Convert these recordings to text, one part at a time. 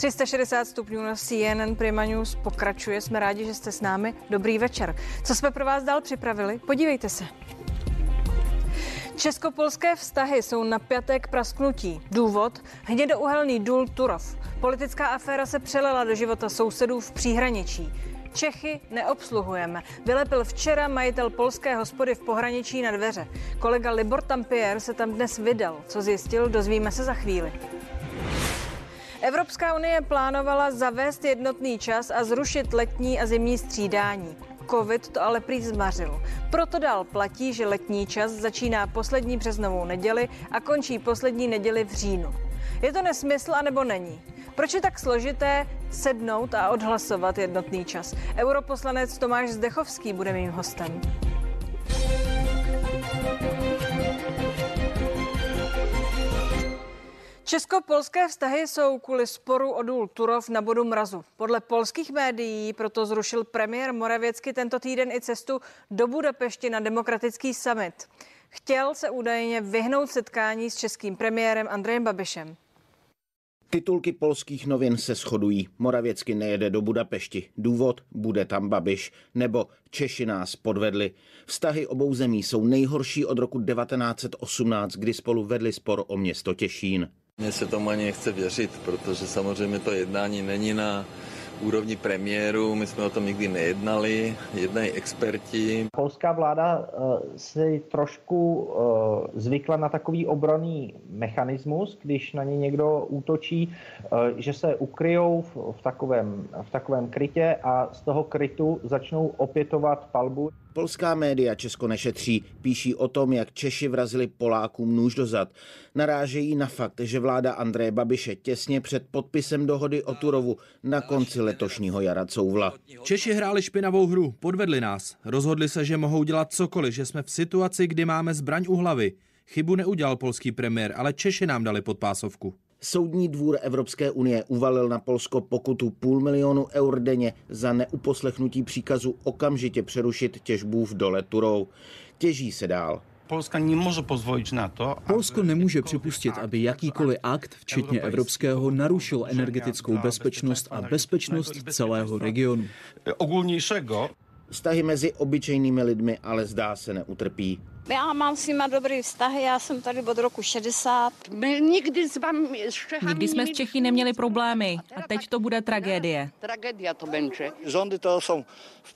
360 stupňů na CNN Prima News pokračuje. Jsme rádi, že jste s námi. Dobrý večer. Co jsme pro vás dál připravili? Podívejte se. Českopolské vztahy jsou napjaté k prasknutí. Důvod? Hnědouhelný důl Turov. Politická aféra se přelela do života sousedů v příhraničí. Čechy neobsluhujeme. Vylepil včera majitel polské hospody v pohraničí na dveře. Kolega Libor Tampier se tam dnes vydal. Co zjistil, dozvíme se za chvíli. Evropská unie plánovala zavést jednotný čas a zrušit letní a zimní střídání. Covid to ale prý zmařil. Proto dál platí, že letní čas začíná poslední březnovou neděli a končí poslední neděli v říjnu. Je to nesmysl anebo není? Proč je tak složité sednout a odhlasovat jednotný čas? Europoslanec Tomáš Zdechovský bude mým hostem. Česko-polské vztahy jsou kvůli sporu o důl Turov na bodu mrazu. Podle polských médií proto zrušil premiér Moravěcky tento týden i cestu do Budapešti na demokratický summit. Chtěl se údajně vyhnout setkání s českým premiérem Andrejem Babišem. Titulky polských novin se shodují. Moravěcky nejede do Budapešti. Důvod bude tam Babiš. Nebo Češi nás podvedli. Vztahy obou zemí jsou nejhorší od roku 1918, kdy spolu vedli spor o město Těšín. Mně se tomu ani nechce věřit, protože samozřejmě to jednání není na úrovni premiéru, my jsme o tom nikdy nejednali, jednají experti. Polská vláda uh, si trošku uh, zvykla na takový obranný mechanismus, když na ně někdo útočí, uh, že se ukryjou v, v, takovém, v takovém krytě a z toho krytu začnou opětovat palbu. Polská média Česko nešetří, píší o tom, jak Češi vrazili Polákům nůž do zad. Narážejí na fakt, že vláda Andreje Babiše těsně před podpisem dohody o Turovu na konci letošního jara couvla. Češi hráli špinavou hru, podvedli nás. Rozhodli se, že mohou dělat cokoliv, že jsme v situaci, kdy máme zbraň u hlavy. Chybu neudělal polský premiér, ale Češi nám dali podpásovku. Soudní dvůr Evropské unie uvalil na Polsko pokutu půl milionu eur denně za neuposlechnutí příkazu okamžitě přerušit těžbu v dole Turou. Těží se dál. Polska nemůže pozvolit na to. Polsko nemůže připustit, aby jakýkoliv akt, včetně evropského, narušil energetickou bezpečnost a bezpečnost celého regionu. Ogólnějšího. Vztahy mezi obyčejnými lidmi ale zdá se neutrpí. Já mám s nimi dobrý vztahy, já jsem tady od roku 60. My nikdy s vámi, s Čechami Nikdy jsme s Čechy neměli problémy a teď to bude tragédie. Tragedia to.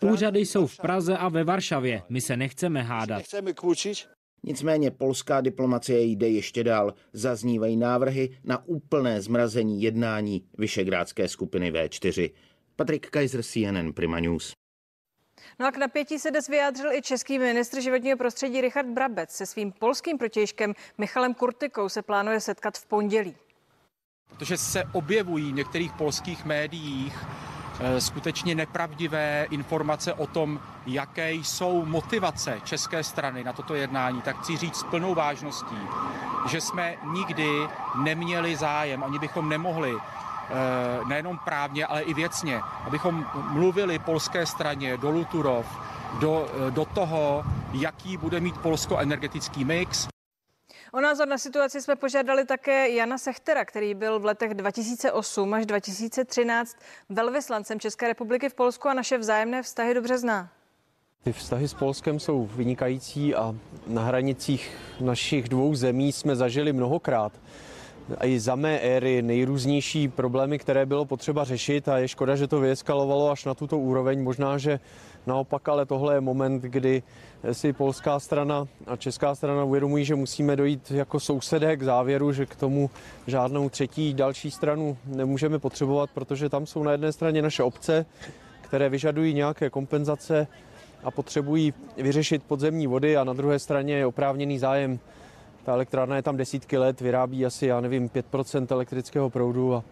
Úřady jsou v Praze a ve Varšavě. My se nechceme hádat. Nicméně polská diplomacie jde ještě dál. Zaznívají návrhy na úplné zmrazení jednání Vyšegrádské skupiny V4. Patrik Kaiser, CNN Prima News. No a k napětí se dnes vyjádřil i český ministr životního prostředí Richard Brabec. Se svým polským protějškem Michalem Kurtykou se plánuje setkat v pondělí. Protože se objevují v některých polských médiích eh, skutečně nepravdivé informace o tom, jaké jsou motivace české strany na toto jednání, tak chci říct s plnou vážností, že jsme nikdy neměli zájem, ani bychom nemohli nejenom právně, ale i věcně, abychom mluvili polské straně do Luturov, do, eh, do toho, jaký bude mít Polsko energetický mix. O názor na situaci jsme požádali také Jana Sechtera, který byl v letech 2008 až 2013 velvyslancem České republiky v Polsku a naše vzájemné vztahy dobře zná. Ty vztahy s Polskem jsou vynikající a na hranicích našich dvou zemí jsme zažili mnohokrát i za mé éry nejrůznější problémy, které bylo potřeba řešit a je škoda, že to vyeskalovalo až na tuto úroveň. Možná, že naopak, ale tohle je moment, kdy si polská strana a česká strana uvědomují, že musíme dojít jako sousedé k závěru, že k tomu žádnou třetí další stranu nemůžeme potřebovat, protože tam jsou na jedné straně naše obce, které vyžadují nějaké kompenzace a potřebují vyřešit podzemní vody a na druhé straně je oprávněný zájem ta elektrárna je tam desítky let, vyrábí asi, já nevím, 5% elektrického proudu a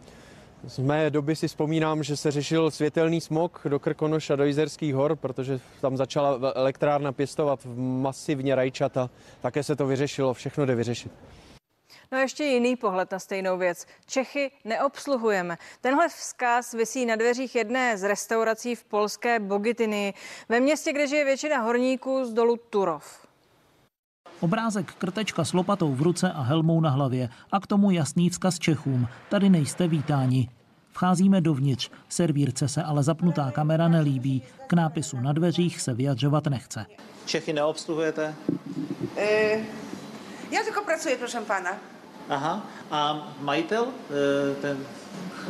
z mé doby si vzpomínám, že se řešil světelný smog do Krkonoš a do Jizerských hor, protože tam začala elektrárna pěstovat masivně rajčata. Také se to vyřešilo, všechno jde vyřešit. No a ještě jiný pohled na stejnou věc. Čechy neobsluhujeme. Tenhle vzkaz vysí na dveřích jedné z restaurací v polské Bogitiny, ve městě, kde žije většina horníků z dolu Turov. Obrázek krtečka s lopatou v ruce a helmou na hlavě a k tomu jasný vzkaz Čechům. Tady nejste vítáni. Vcházíme dovnitř. Servírce se ale zapnutá kamera nelíbí. K nápisu na dveřích se vyjadřovat nechce. Čechy neobsluhujete? E, já tylko pracuję, proszę pana. Aha. A majitel? E, ten...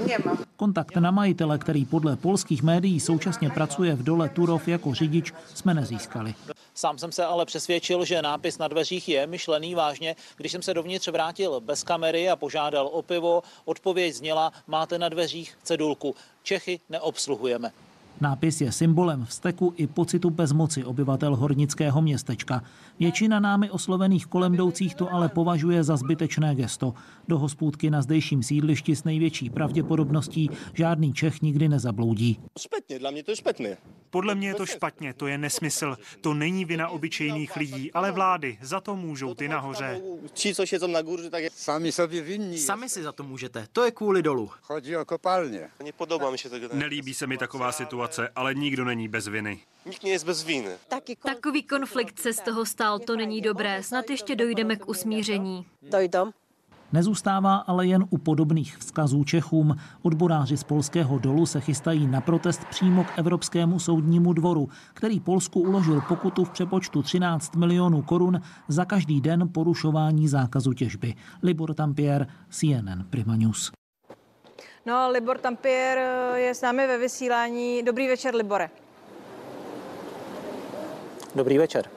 Nemám. Kontakt na majitele, který podle polských médií současně pracuje v dole Turov jako řidič, jsme nezískali. Sám jsem se ale přesvědčil, že nápis na dveřích je myšlený vážně. Když jsem se dovnitř vrátil bez kamery a požádal o pivo, odpověď zněla, máte na dveřích cedulku. Čechy neobsluhujeme. Nápis je symbolem vzteku i pocitu bezmoci obyvatel hornického městečka. Většina námi oslovených kolem jdoucích to ale považuje za zbytečné gesto. Do hospůdky na zdejším sídlišti s největší pravděpodobností žádný Čech nikdy nezabloudí. Špatně, dla mě to je špatně. Podle mě je to špatně, to je nesmysl. To není vina obyčejných lidí, ale vlády. Za to můžou ty nahoře. Ti, co na tak Sami sobě vinní. Sami si za to můžete. To je kvůli dolu. Chodí o kopalně. Nelíbí se mi taková situace, ale nikdo není bez viny. Nie jest bez winy. Takový konflikt se z toho stal, to není dobré. Snad ještě dojdeme k usmíření. Dojdem. Nezůstává ale jen u podobných vzkazů Čechům. Odboráři z polského dolu se chystají na protest přímo k Evropskému soudnímu dvoru, který Polsku uložil pokutu v přepočtu 13 milionů korun za každý den porušování zákazu těžby. Libor Tampier, CNN Prima News. No, Libor Tampier je s námi ve vysílání. Dobrý večer, Libore. Dobrý večer.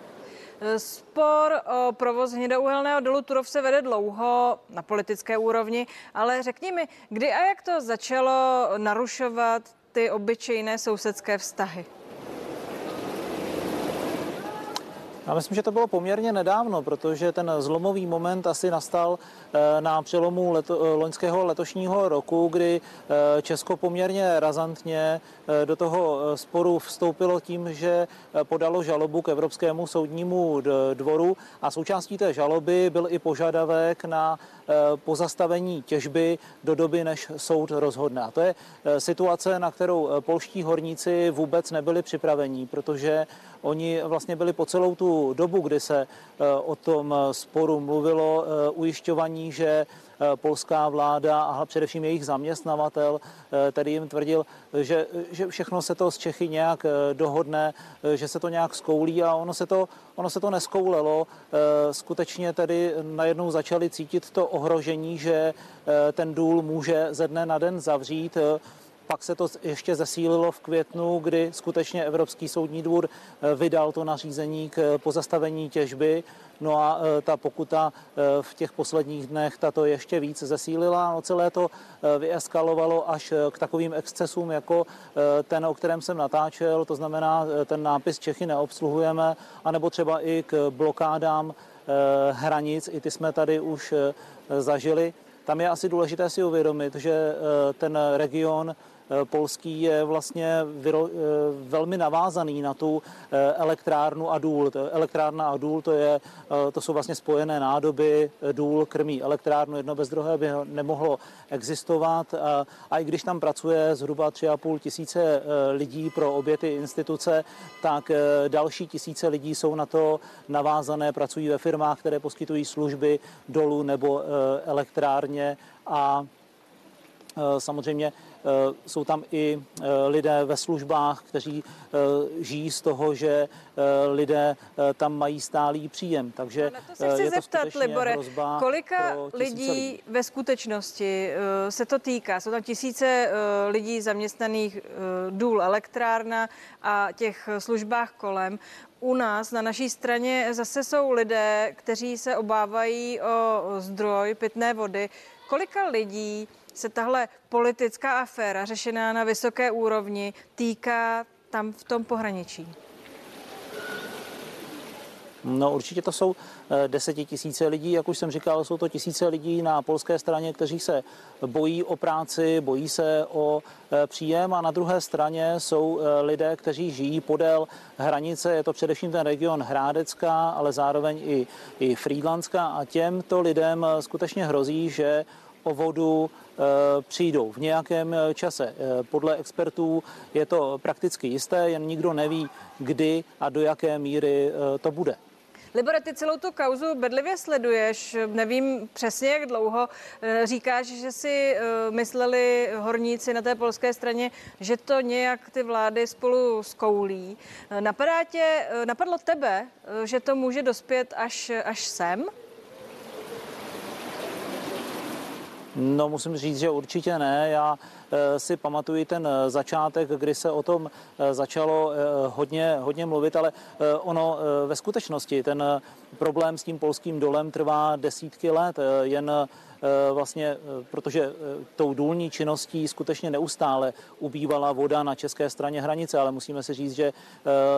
Spor o provoz hnědouhelného dolu Turov se vede dlouho na politické úrovni, ale řekni mi, kdy a jak to začalo narušovat ty obyčejné sousedské vztahy? Já myslím, že to bylo poměrně nedávno, protože ten zlomový moment asi nastal eh, na přelomu leto, eh, loňského letošního roku, kdy eh, Česko poměrně razantně do toho sporu vstoupilo tím, že podalo žalobu k Evropskému soudnímu dvoru a součástí té žaloby byl i požadavek na pozastavení těžby do doby, než soud rozhodne. A to je situace, na kterou polští horníci vůbec nebyli připraveni, protože Oni vlastně byli po celou tu dobu, kdy se eh, o tom sporu mluvilo, eh, ujišťovaní, že eh, polská vláda a především jejich zaměstnavatel, tedy jim tvrdil, že, že všechno se to z Čechy nějak dohodne, že se to nějak skoulí a ono se to, ono se to neskoulelo. Skutečně tedy najednou začali cítit to ohrožení, že ten důl může ze dne na den zavřít. Pak se to ještě zesílilo v květnu, kdy skutečně Evropský soudní dvůr eh, vydal to nařízení k pozastavení těžby. No a eh, ta pokuta eh, v těch posledních dnech tato ještě víc zesílila. No celé to vyeskalovalo až k takovým excesům, jako ten, o kterém jsem natáčel, to znamená ten nápis Čechy neobsluhujeme, anebo třeba i k blokádám hranic, i ty jsme tady už zažili. Tam je asi důležité si uvědomit, že ten region Eh, polský je vlastně vyro, eh, velmi navázaný na tu eh, elektrárnu a důl. Elektrárna a důl to, je, to jsou vlastně spojené nádoby, důl krmí elektrárnu, jedno bez druhé by nemohlo existovat. A, a i když tam pracuje zhruba 3,5 tisíce lidí pro obě ty instituce, tak další tisíce lidí jsou na to navázané, pracují ve firmách, které poskytují služby dolů nebo elektrárně a samozřejmě Eh, jsou tam i eh, lidé ve službách, kteří eh, žijí z toho, že lidé tam mají stálý příjem. Takže no, to se chci je to zeptat, Libore, kolika lidí, lidí ve skutečnosti se to týká? Jsou tam tisíce lidí zaměstnaných důl, elektrárna a těch službách kolem. U nás na naší straně zase jsou lidé, kteří se obávají o zdroj pitné vody. Kolika lidí se tahle politická aféra řešená na vysoké úrovni týká tam v tom pohraničí? No určitě to jsou eh, desetitisíce lidí, jak už jsem říkal, jsou to tisíce lidí na polské straně, kteří se bojí o práci, bojí se o eh, příjem. A na druhé straně jsou eh, lidé, kteří žijí podél hranice, je to především ten region Hrádecka, ale zároveň i, i Frýdlandská a těmto lidem skutečně hrozí, že o vodu Eh, přijdou v nějakém eh, čase. Eh, podle expertů je to prakticky jisté, jen nikdo neví, kdy a do jaké míry to bude. Libore, ty celou tu kauzu bedlivě sleduješ, nevím přesně, jak dlouho. Říkáš, že si mysleli horníci na té polské straně, že to nějak ty vlády spolu skoulí. Napadá tě, napadlo tebe, že to může dospět až, až sem? No, musím říct, že určitě ne. Já si pamatuji ten eh, začátek, kdy se o tom eh, začalo hodně, hodně mluvit, ale ono ve skutečnosti ten problém s tím polským dolem trvá desítky let. Jen Eh, vlastně, eh, protože eh, tou důlní činností skutečně neustále ubývala voda na české straně hranice, ale musíme si říct, že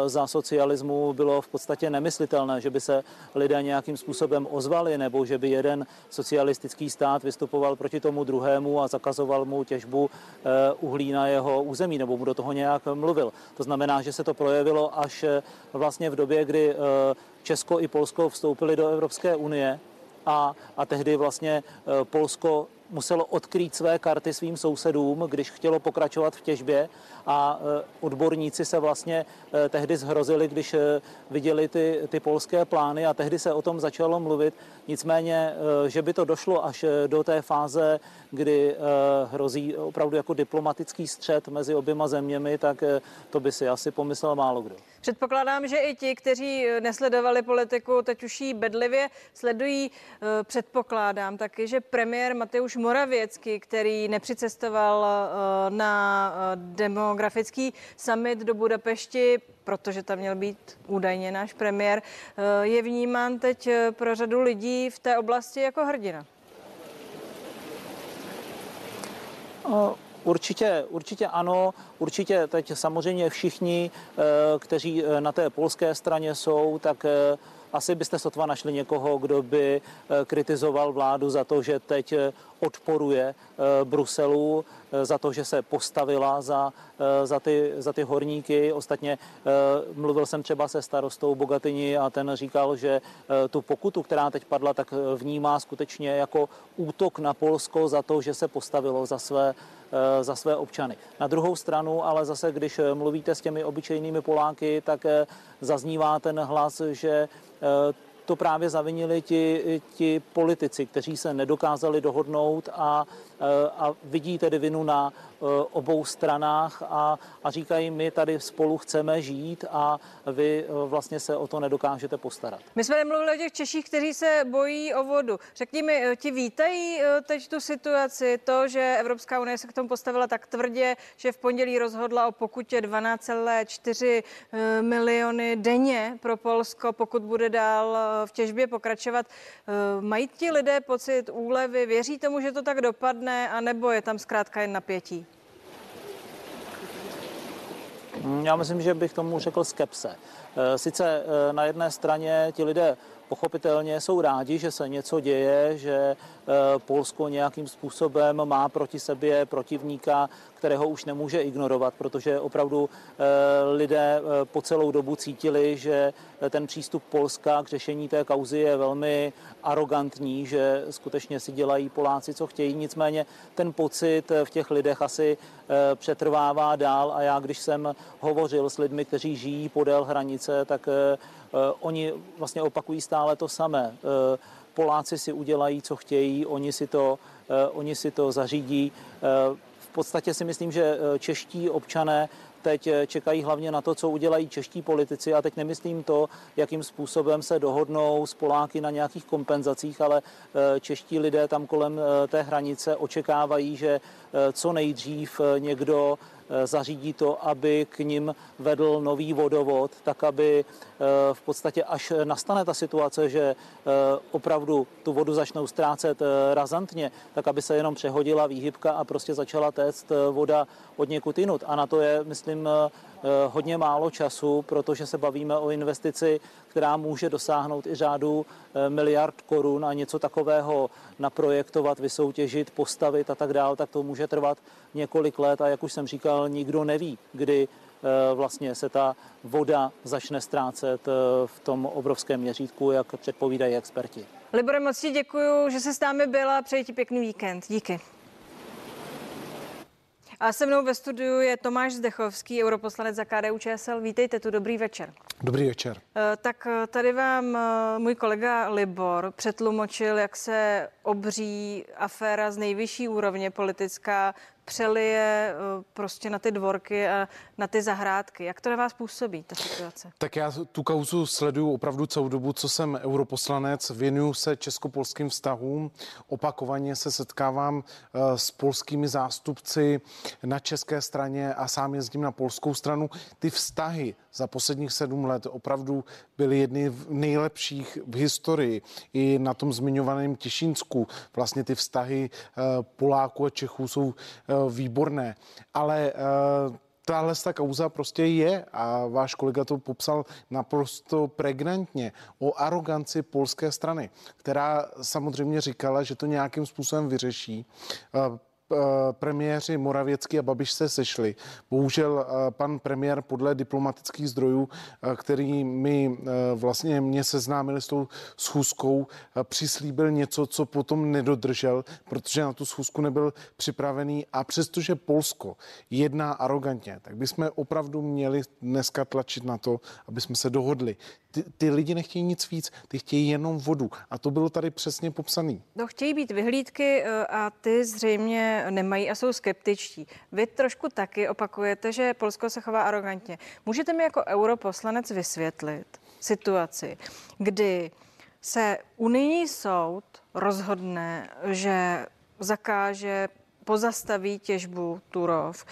za socialismu bylo v podstatě nemyslitelné, že by se lidé nějakým způsobem ozvali, nebo že by jeden socialistický stát vystupoval proti tomu druhému a zakazoval mu těžbu uhlí na jeho území, nebo mu do toho nějak mluvil. To znamená, že se to projevilo až vlastně v době, kdy Česko i Polsko vstoupili do Evropské unie a, a tehdy vlastně eh, Polsko muselo odkrýt své karty svým sousedům, když chtělo pokračovat v těžbě a odborníci se vlastně tehdy zhrozili, když viděli ty, ty polské plány a tehdy se o tom začalo mluvit. Nicméně, že by to došlo až do té fáze, kdy hrozí opravdu jako diplomatický střed mezi oběma zeměmi, tak to by si asi pomyslel málo kdo. Předpokládám, že i ti, kteří nesledovali politiku, teď už ji bedlivě sledují, předpokládám taky, že premiér Mateusz Moravěcky, který nepřicestoval na demo demografický summit do Budapešti, protože tam měl být údajně náš premiér, eh, je vnímán teď eh, pro řadu lidí v té oblasti jako hrdina. Určitě, určitě ano, určitě teď samozřejmě všichni, eh, kteří na té polské straně jsou, tak asi byste sotva našli někoho, kdo by kritizoval vládu za to, že teď odporuje Bruselu Eh, za to, že se postavila za, eh, za, ty, za ty horníky. Ostatně eh, mluvil jsem třeba se starostou Bogatyni a ten říkal, že tu pokutu, která teď padla, tak vnímá skutečně jako útok na Polsko za to, že se postavilo za své za své občany. Na druhou stranu, ale zase, když mluvíte s těmi obyčejnými Poláky, tak zaznívá ten hlas, že to právě zavinili ti, ti politici, kteří se nedokázali dohodnout a, a vidí tedy vinu na Eh, obou stranách a, a říkají, my tady spolu chceme žít a vy eh, vlastně se o to nedokážete postarat. My jsme nemluvili o těch Češích, kteří se bojí o vodu. Řekni mi, eh, ti vítají teď tu situaci, to, že Evropská unie se k tomu postavila tak tvrdě, že v pondělí rozhodla o pokutě 12,4 miliony denně pro Polsko, pokud bude dál v těžbě pokračovat. Mají ti lidé pocit úlevy, věří tomu, že to tak dopadne, anebo je tam zkrátka jen napětí? Já myslím, že bych tomu řekl skepse. Eh, sice eh, na jedné straně ti lidé pochopitelně jsou rádi, že se něco děje, že Polsko nějakým způsobem má proti sobě protivníka, kterého už nemůže ignorovat, protože opravdu lidé po celou dobu cítili, že ten přístup Polska k řešení té kauzy je velmi arrogantní, že skutečně si dělají Poláci, co chtějí. Nicméně ten pocit v těch lidech asi eh, přetrvává dál a já, když jsem hovořil s lidmi, kteří žijí podél hranice, tak eh, eh, oni vlastně opakují stále to samé. Poláci si udělají, co chtějí, oni si to, oni si to zařídí. V podstatě si myslím, že čeští občané teď eh, čekají hlavně na to, co udělají čeští politici. A teď nemyslím to, jakým způsobem se dohodnou s Poláky na nějakých kompenzacích, ale eh, čeští lidé tam kolem eh, té hranice očekávají, že co nejdřív někdo Eh, zařídí to, aby k ním vedl nový vodovod, tak aby eh, v podstatě až nastane ta situace, že eh, opravdu tu vodu začnou ztrácet razantně, tak aby se jenom přehodila výhybka a prostě začala téct voda od někud jinut. A na to je, myslím, hodně málo času, protože se bavíme o investici, která může dosáhnout i řádu miliard korun a něco takového naprojektovat, vysoutěžit, postavit a tak dále, tak to může trvat několik let a jak už jsem říkal, nikdo neví, kdy eh, vlastně se ta voda začne ztrácet eh, v tom obrovském měřítku, jak předpovídají experti. Libore, moc ti děkuji, že se s námi byla. Přeji ti pěkný víkend. Díky. A se mnou ve studiu je Tomáš Zdechovský, europoslanec za KDU ČSL. Vítejte tu, dobrý večer. Dobrý večer. Eh, Tak eh, tady vám eh, můj kolega Libor přetlumočil, jak se obří aféra z nejvyšší úrovně politická přelije eh, prostě na ty dvorky a na ty zahrádky. Jak to na vás působí, ta situace? Tak já tu kauzu sleduju opravdu celou dobu, co jsem europoslanec, věnuju se česko-polským vztahům, opakovaně se setkávám eh, s polskými zástupci na české straně a sám jezdím na polskou stranu. Ty vztahy za posledních sedm let opravdu byly jedny z nejlepších v historii. I na tom zmiňovaném Těšínsku vlastně ty vztahy eh, Poláků a Čechů jsou eh, výborné. Ale eh, tahle ta kauza prostě je a váš kolega to popsal naprosto pregnantně o aroganci polské strany, která samozřejmě říkala, že to nějakým způsobem vyřeší. Eh, premiéři Moravěcký a Babiš se sešli. Bohužel pan premiér podle diplomatických zdrojů, který mi vlastně mě seznámili s tou schůzkou, přislíbil něco, co potom nedodržel, protože na tu schůzku nebyl připravený a přestože Polsko jedná arrogantně, tak bychom opravdu měli dneska tlačit na to, aby jsme se dohodli. Ty, ty lidi nechtějí nic víc, ty chtějí jenom vodu a to bylo tady přesně popsaný. No, chtějí být vyhlídky eh, a ty zřejmě nemají a jsou skeptičtí. Vy trošku taky opakujete, že Polsko se chová arrogantně. Můžete mi jako europoslanec vysvětlit situaci, kdy se unijní soud rozhodne, že zakáže pozastaví těžbu Turov.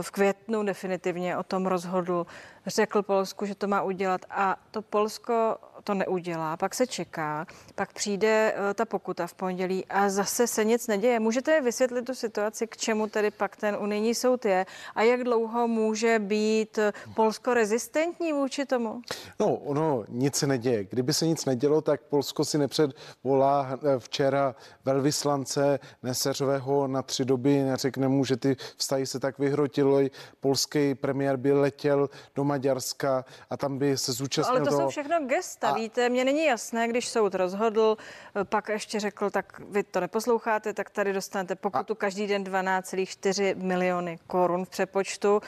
V květnu definitivně o tom rozhodl, řekl Polsku, že to má udělat a to Polsko to neudělá, pak se čeká, pak přijde eh, ta pokuta v pondělí a zase se nic neděje. Můžete vysvětlit tu situaci, k čemu tedy pak ten unijní soud je a jak dlouho může být Polsko rezistentní vůči tomu? No, ono nic se neděje. Kdyby se nic nedělo, tak Polsko si nepředvolá eh, včera velvyslance Neseřového na tři doby, neřekne mu, že ty vztahy se tak vyhrotilo. Polský premiér by letěl do Maďarska a tam by se zúčastnil Ale to toho. jsou všechno gesta, a... víte, mně není jasné, když soud rozhodl, pak ještě řekl, tak vy to neposloucháte, tak tady dostanete pokutu a... každý den 12,4 miliony korun v přepočtu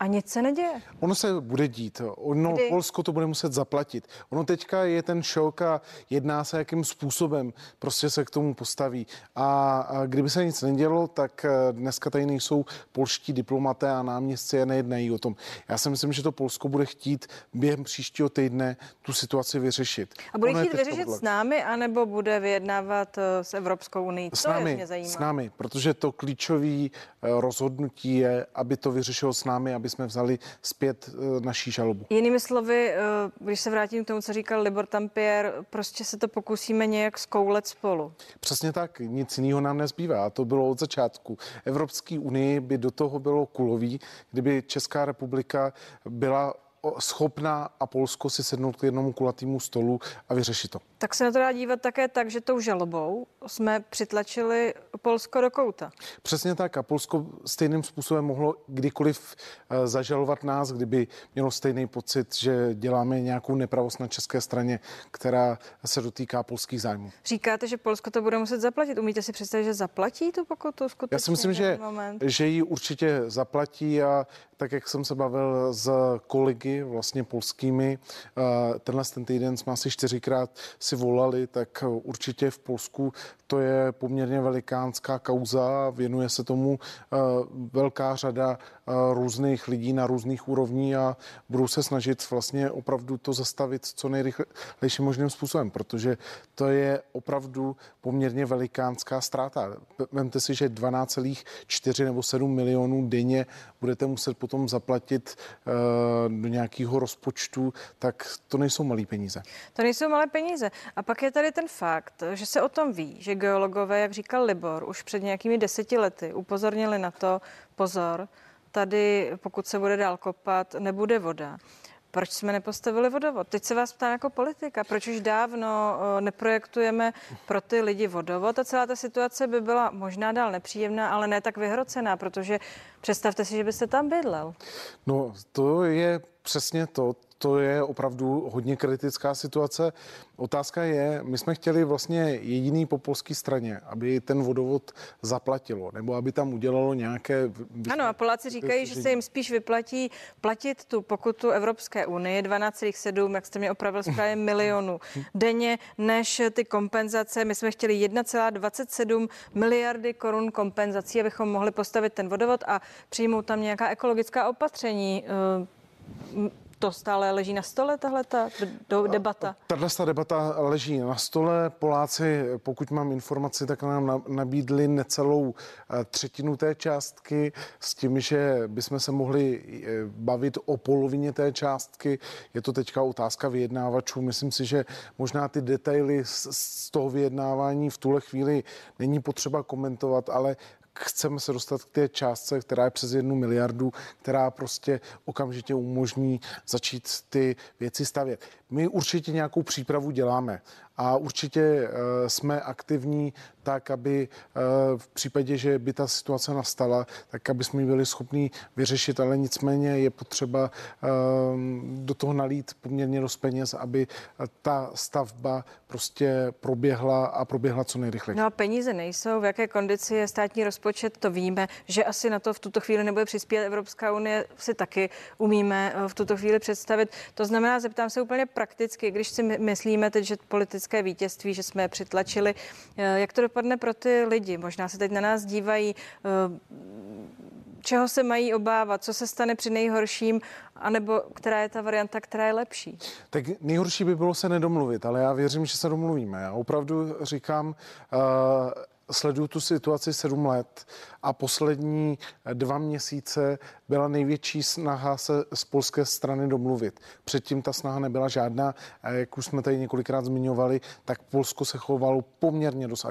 a nic se neděje. Ono se bude dít. Ono Kdy? Polsko to bude muset zaplatit. Ono teďka je ten šok a jedná se, jakým způsobem prostě se k tomu postaví. A, a kdyby se nic nedělo, tak eh, dneska tady nejsou polští diplomaté a náměstci a nejednají o tom. Já si myslím, že to Polsko bude chtít během příštího týdne tu situaci vyřešit. A bude ono chtít vyřešit s námi, anebo bude vyjednávat eh, s Evropskou unii? S námi, mě zajímá. s námi, protože to klíčové rozhodnutí je, aby to vyřešilo s námi, aby jsme vzali zpět eh, naší žalobu. Jinými slovy, eh, když se vrátím k tomu, co říkal Libor Tampier, prostě se to pokusíme nějak skoulet spolu. Přesně tak, nic jiného nám nezbývá. A to bylo od začátku. Evropské unii by do toho bylo kulový, kdyby Česká republika byla schopná a Polsko si sednout k jednomu kulatému stolu a vyřešit to. Tak se na to dá dívat také tak, že tou žalobou jsme přitlačili Polsko do kouta. Přesně tak a Polsko stejným způsobem mohlo kdykoliv uh, zažalovat nás, kdyby mělo stejný pocit, že děláme nějakou nepravost na české straně, která se dotýká polských zájmů. Říkáte, že Polsko to bude muset zaplatit. Umíte si představit, že zaplatí tu pokutu skutečně? Já si myslím, že, moment? že ji určitě zaplatí a tak, jak jsem se bavil s kolegy vlastně polskými, tenhle ten týden jsme asi čtyřikrát si volali, tak určitě v Polsku to je poměrně velikánská kauza, věnuje se tomu velká řada různých lidí na různých úrovní a budou se snažit vlastně opravdu to zastavit co nejrychlejším možným způsobem, protože to je opravdu poměrně velikánská ztráta. Vemte si, že 12,4 nebo 7 milionů denně budete muset potom zaplatit do nějakého rozpočtu, tak to nejsou malé peníze. To nejsou malé peníze. A pak je tady ten fakt, že se o tom ví, že geologové, jak říkal Libor, už před nějakými deseti lety upozornili na to, pozor, tady, pokud se bude dál kopat, nebude voda. Proč jsme nepostavili vodovod? Teď se vás ptám jako politika, proč už dávno neprojektujeme pro ty lidi vodovod a celá ta situace by byla možná dál nepříjemná, ale ne tak vyhrocená, protože představte si, že byste tam bydlel. No, to je přesně to, to je opravdu hodně kritická situace. Otázka je, my jsme chtěli vlastně jediný po polské straně, aby ten vodovod zaplatilo, nebo aby tam udělalo nějaké... Ano, a Poláci říkají, že se jim spíš vyplatí platit tu pokutu Evropské unie 12,7, jak jste mě opravil správně, milionů denně, než ty kompenzace. My jsme chtěli 1,27 miliardy korun kompenzací, abychom mohli postavit ten vodovod a přijmout tam nějaká ekologická opatření to stále leží na stole, tahle ta debata? Tahle ta debata leží na stole. Poláci, pokud mám informaci, tak nám nabídli necelou eh, třetinu té částky s tím, že bychom se mohli eh, bavit o polovině té částky. Je to teďka otázka vyjednávačů. Myslím si, že možná ty detaily z toho vyjednávání v tuhle chvíli není potřeba komentovat, ale chceme se dostat k té částce, která je přes jednu miliardu, která prostě okamžitě umožní začít ty věci stavět. My určitě nějakou přípravu děláme a určitě eh, jsme aktivní tak, aby eh, v případě, že by ta situace nastala, tak aby jsme ji byli schopni vyřešit, ale nicméně je potřeba eh, do toho nalít poměrně dost peněz, aby ta stavba prostě proběhla a proběhla co nejrychleji. No a peníze nejsou, v jaké kondici je státní rozpočet, to víme, že asi na to v tuto chvíli nebude přispět Evropská unie, si taky umíme v tuto chvíli představit. To znamená, zeptám se úplně prakticky, když si myslíme teď, že politické vítězství, že jsme je přitlačili, jak to dopadne pro ty lidi? Možná se teď na nás dívají, eh, čeho se mají obávat, co se stane při nejhorším, anebo která je ta varianta, která je lepší? Tak nejhorší by bylo se nedomluvit, ale já věřím, že se domluvíme. Já opravdu říkám, uh, sleduju tu situaci sedm let a poslední dva měsíce byla největší snaha se z polské strany domluvit. Předtím ta snaha nebyla žádná. Jak už jsme tady několikrát zmiňovali, tak Polsko se chovalo poměrně dost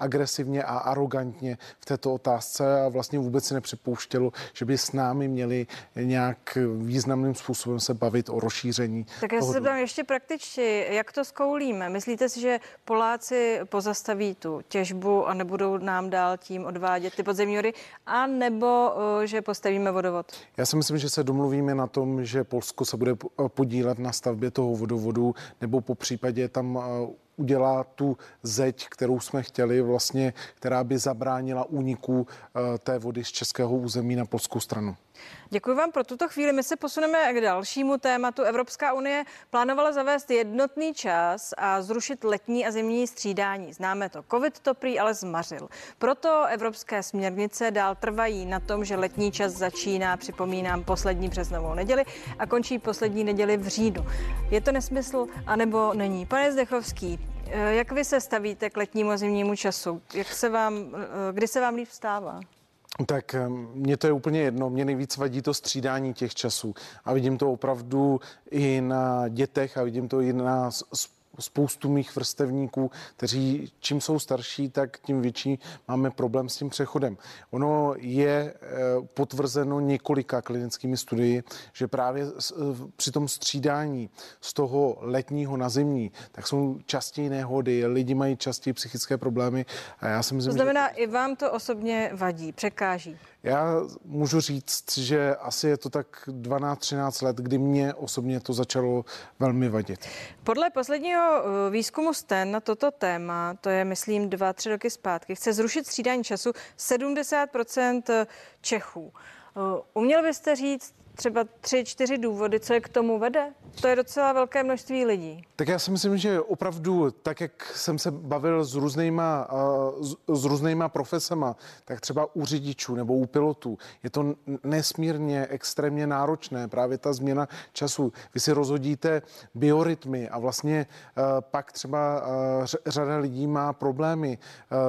agresivně a arrogantně v této otázce a vlastně vůbec si nepřipouštělo, že by s námi měli nějak významným způsobem se bavit o rozšíření. Tak já se zeptám ještě praktičtěji, jak to zkoulíme? Myslíte si, že Poláci pozastaví tu těžbu a nebudou nám dál tím odvádět ty podzemní vody, a nebo že postavíme vodovod? Já si myslím, že se domluvíme na tom, že Polsko se bude podílet na stavbě toho vodovodu, nebo po případě tam udělá tu zeď, kterou jsme chtěli, vlastně, která by zabránila úniku té vody z českého území na polskou stranu. Děkuji vám pro tuto chvíli. My se posuneme k dalšímu tématu. Evropská unie plánovala zavést jednotný čas a zrušit letní a zimní střídání. Známe to. Covid to prý ale zmařil. Proto evropské směrnice dál trvají na tom, že letní čas začíná, připomínám, poslední březnovou neděli a končí poslední neděli v říjnu. Je to nesmysl, anebo není? Pane Zdechovský, jak vy se stavíte k letnímu a zimnímu času? Jak se vám, kdy se vám líp vstává? Tak mně to je úplně jedno. Mě nejvíc vadí to střídání těch časů. A vidím to opravdu i na dětech a vidím to i na spoustu mých vrstevníků, kteří čím jsou starší, tak tím větší máme problém s tím přechodem. Ono je eh, potvrzeno několika klinickými studii, že právě eh, při tom střídání z toho letního na zimní, tak jsou častěji nehody, lidi mají častěji psychické problémy. A já si myslím, to znamená, že... i vám to osobně vadí, překáží. Já můžu říct, že asi je to tak 12-13 let, kdy mě osobně to začalo velmi vadit. Podle posledního eh, výzkumu STEN na toto téma, to je myslím dva, tři roky zpátky, chce zrušit střídání času 70% Čechů. Eh, uměl byste říct, třeba tři, čtyři důvody, co je k tomu vede? To je docela velké množství lidí. Tak já si myslím, že opravdu, tak jak jsem se bavil s různýma, s různýma profesema, tak třeba u řidičů nebo u pilotů, je to nesmírně extrémně náročné, právě ta změna času. Vy si rozhodíte biorytmy a vlastně pak třeba řada lidí má problémy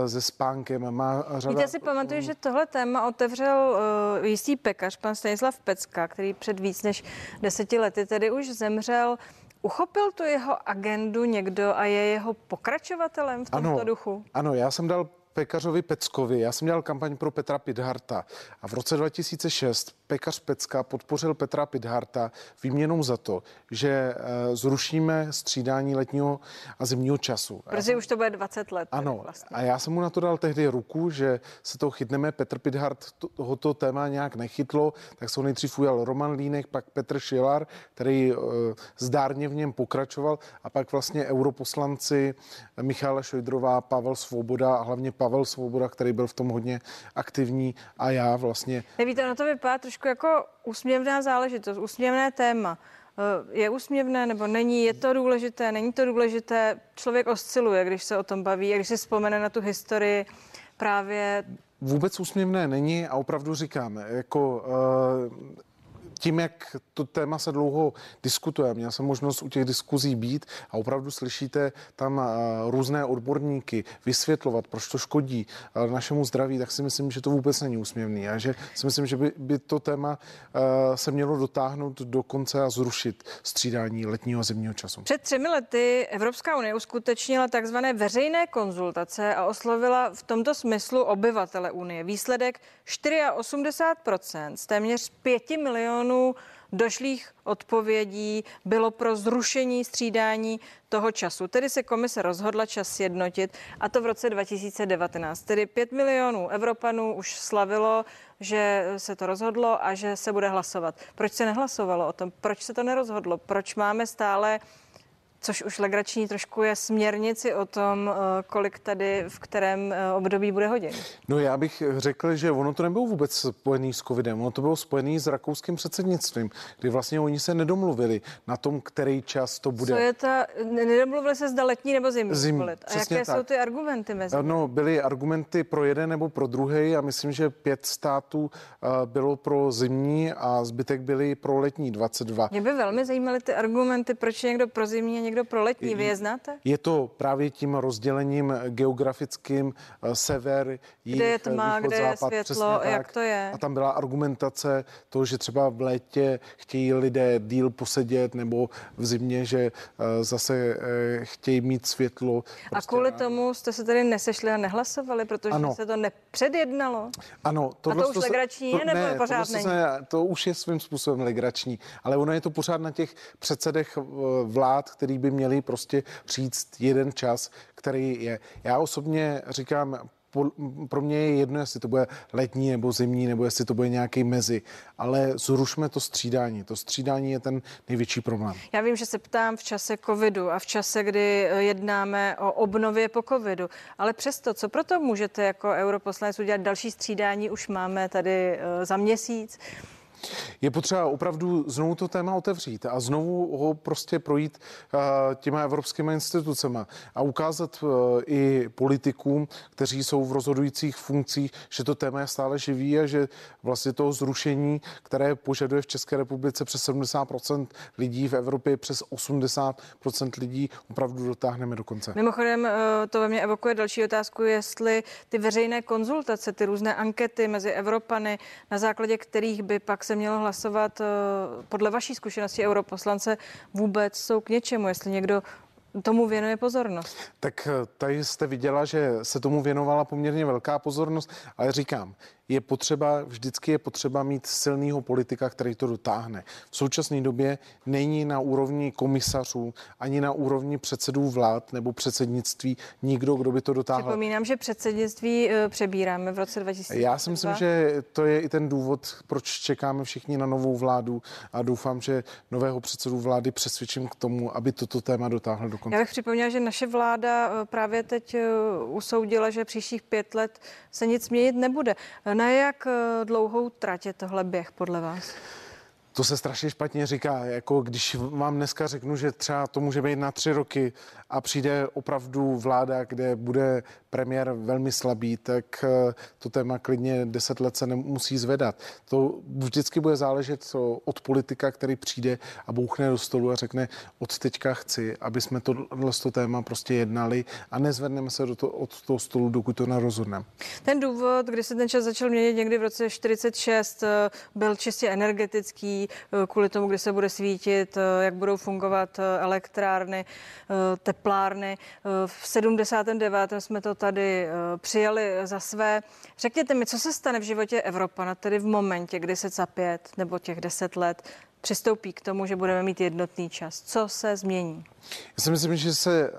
se spánkem. Má řada... Víte, si pamatuju, že tohle téma otevřel jistý pekař, pan Stanislav Pecka, který před víc než deseti lety tedy už zemřel. Uchopil tu jeho agendu někdo a je jeho pokračovatelem v tomto ano, duchu? Ano, já jsem dal pekařovi Peckovi, já jsem dělal kampaň pro Petra Pidharta a v roce 2006 pekař Pecka podpořil Petra Pidharta výměnou za to, že eh, zrušíme střídání letního a zimního času. Protože už to bude 20 let. Ano, Vlastně. a já jsem mu na to dal tehdy ruku, že se toho chytneme. Petr Pidhart tohoto téma nějak nechytlo, tak se ho nejdřív ujal Roman Línek, pak Petr Šilar, který uh, zdárně v něm pokračoval a pak vlastně europoslanci Michála Šojdrová, Pavel Svoboda a hlavně Pavel Svoboda, který byl v tom hodně aktivní a já vlastně. Nevíte, ono to vypadá trošku jako úsměvná záležitost, úsměvné téma. Eh, Je úsměvné nebo není? Je to důležité? Není to důležité? Člověk osciluje, když se o tom baví a když si vzpomene na tu historii právě Vůbec úsměvné není a opravdu říkám, jako uh, tím, jak to téma se dlouho diskutuje, měl jsem možnost u těch diskuzí být a opravdu slyšíte tam různé odborníky vysvětlovat, proč to škodí našemu zdraví, tak si myslím, že to vůbec není úsměvný a že si myslím, že by, by to téma se mělo dotáhnout do konce a zrušit střídání letního a zimního času. Před třemi lety Evropská unie uskutečnila takzvané veřejné konzultace a oslovila v tomto smyslu obyvatele unie. Výsledek 84% z téměř 5 milionů milionů došlých odpovědí bylo pro zrušení střídání toho času. Tedy se komise rozhodla čas sjednotit a to v roce 2019. Tedy 5 milionů Evropanů už slavilo, že se to rozhodlo a že se bude hlasovat. Proč se nehlasovalo o tom? Proč se to nerozhodlo? Proč máme stále což už legrační trošku je směrnici o tom, eh, kolik tady v kterém eh, období bude hodin. No já bych řekl, že ono to nebylo vůbec spojený s covidem, ono to bylo spojený s rakouským předsednictvím, kdy vlastně oni se nedomluvili na tom, který čas to bude. Co je ta, nedomluvili se zda letní nebo zimní, volit. A jaké tak. jsou ty argumenty mezi No, byly argumenty pro jeden nebo pro druhý a myslím, že pět států eh, bylo pro zimní a zbytek byly pro letní 22. Mě by velmi zajímaly ty argumenty, proč někdo pro zimní někdo pro letní, vy je znáte? Je to právě tím rozdělením geografickým eh, sever, jih, kde je tma, východ, kde západ, je světlo, jak to je. A tam byla argumentace toho, že třeba v létě chtějí lidé díl posedět nebo v zimě, že eh, zase eh, chtějí mít světlo. Prostě a kvůli tomu jste se tady nesešli a nehlasovali, protože ano. se to nepředjednalo? Ano. To, a to už to legrační je, nebo ne, pořád není? Se, to už je svým způsobem legrační, ale ono je to pořád na těch předsedech vlád, který by měli prostě říct jeden čas, který je. Já osobně říkám, pro mě je jedno, jestli to bude letní nebo zimní, nebo jestli to bude nějaký mezi, ale zrušme to střídání. To střídání je ten největší problém. Já vím, že se ptám v čase covidu a v čase, kdy eh, jednáme o obnově po covidu, ale přesto, co proto můžete jako europoslanec udělat další střídání, už máme tady eh, za měsíc. Je potřeba opravdu znovu to téma otevřít a znovu ho prostě projít uh, těma evropskými institucemi a ukázat uh, i politikům, kteří jsou v rozhodujících funkcích, že to téma je stále živý a že vlastně toho zrušení, které požaduje v České republice přes 70% lidí, v Evropě přes 80% lidí, opravdu dotáhneme do konce. Mimochodem, uh, to ve mně evokuje další otázku, jestli ty veřejné konzultace, ty různé ankety mezi Evropany, na základě kterých by pak se mělo hlasovat eh, podle vaší zkušenosti europoslance, vůbec jsou k něčemu, jestli někdo tomu věnuje pozornost. Tak eh, tady jste viděla, že se tomu věnovala poměrně velká pozornost, ale říkám, je potřeba, vždycky je potřeba mít silného politika, který to dotáhne. V současné době není na úrovni komisařů ani na úrovni předsedů vlád nebo předsednictví nikdo, kdo by to dotáhl. Připomínám, že předsednictví eh, přebíráme v roce 2020. Já si myslím, že to je i ten důvod, proč čekáme všichni na novou vládu a doufám, že nového předsedu vlády přesvědčím k tomu, aby toto téma dotáhl do konce. Já bych připomněla, že naše vláda eh, právě teď eh, usoudila, že příštích pět let se nic měnit nebude. Na jak eh, dlouhou trať je tohle běh podle vás? To se strašně špatně říká. Jako když vám dneska řeknu, že třeba to může být na tři roky a přijde opravdu vláda, kde bude premiér velmi slabý, tak eh, to téma klidně deset let se nemusí zvedat. To vždycky bude záležet od politika, který přijde a bouchne do stolu a řekne, od teďka chci, aby jsme tohle to téma prostě jednali a nezvedneme se do to, od toho stolu, dokud to nerozhodneme. Ten důvod, kdy se ten čas začal měnit někdy v roce 46, eh, byl čistě energetický, eh, kvůli tomu, kdy se bude svítit, jak budou fungovat elektrárny, teplárny. V 79. jsme to tady eh, přijali za své. Řekněte mi, co se stane v životě Evropana, tedy v momentě, kdy se za pět nebo těch deset let přistoupí k tomu, že budeme mít jednotný čas. Co se změní? Já si myslím, že se uh,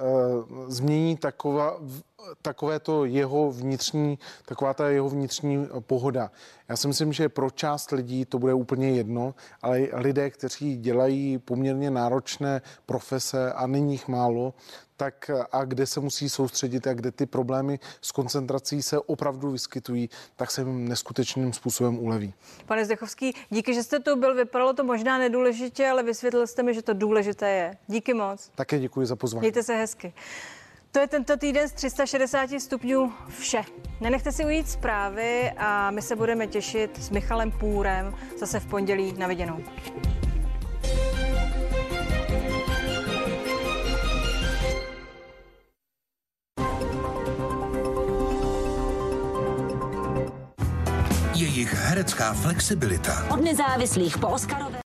změní taková, takové to jeho vnitřní, taková ta jeho vnitřní pohoda. Já si myslím, že pro část lidí to bude úplně jedno, ale lidé, kteří dělají poměrně náročné profese a není jich málo, tak a kde se musí soustředit a kde ty problémy s koncentrací se opravdu vyskytují, tak se jim neskutečným způsobem uleví. Pane Zdechovský, díky, že jste tu byl. Vypadalo to možná nedůležitě, ale vysvětlil jste mi, že to důležité je. Díky moc. Také děkuji za pozvání. Mějte se hezky. To je tento týden z 360 stupňů vše. Nenechte si ujít zprávy a my se budeme těšit s Michalem Půrem zase v pondělí na viděnou. Jejich herecká flexibilita. Od nezávislých po Oscarové